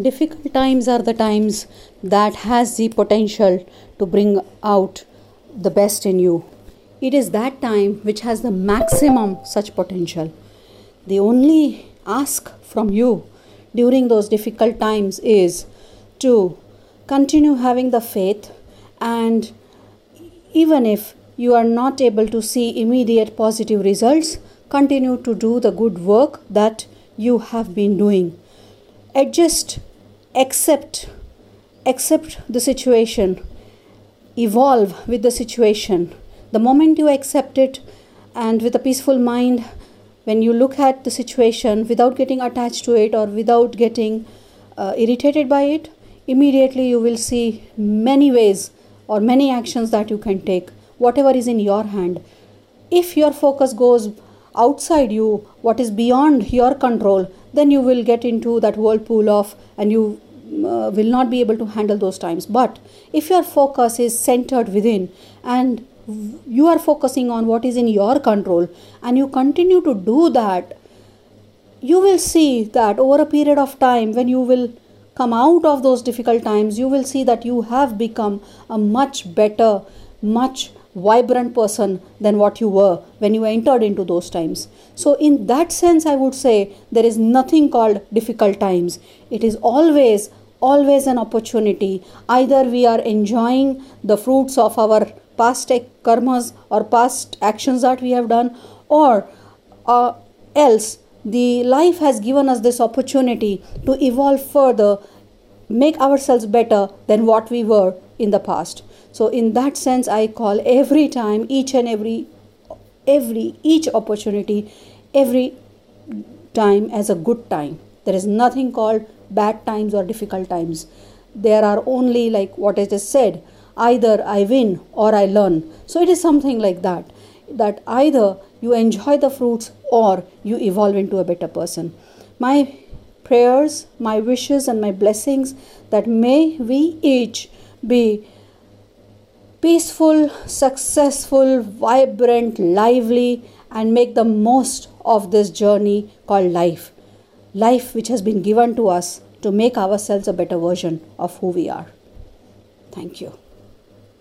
difficult times are the times that has the potential to bring out the best in you. It is that time which has the maximum such potential. The only ask from you during those difficult times is to continue having the faith and even if you are not able to see immediate positive results continue to do the good work that you have been doing adjust accept accept the situation evolve with the situation. The moment you accept it and with a peaceful mind when you look at the situation without getting attached to it or without getting uh, irritated by it immediately you will see many ways or many actions that you can take whatever is in your hand. If your focus goes outside you what is beyond your control then you will get into that whirlpool of and you uh, will not be able to handle those times. But if your focus is centered within and you are focusing on what is in your control and you continue to do that you will see that over a period of time when you will come out of those difficult times you will see that you have become a much better much vibrant person than what you were when you entered into those times. So in that sense i would say there is nothing called difficult times. It is always always an opportunity. Either we are enjoying the fruits of our past karmas or past actions that we have done or uh, else the life has given us this opportunity to evolve further make ourselves better than what we were in the past so in that sense i call every time each and every every each opportunity every time as a good time there is nothing called bad times or difficult times there are only like what i just said either I win or I learn. So it is something like that that either you enjoy the fruits or you evolve into a better person. My prayers, my wishes, and my blessings that may we each be peaceful, successful, vibrant, lively, and make the most of this journey called life. Life which has been given to us to make ourselves a better version of who we are. Thank you.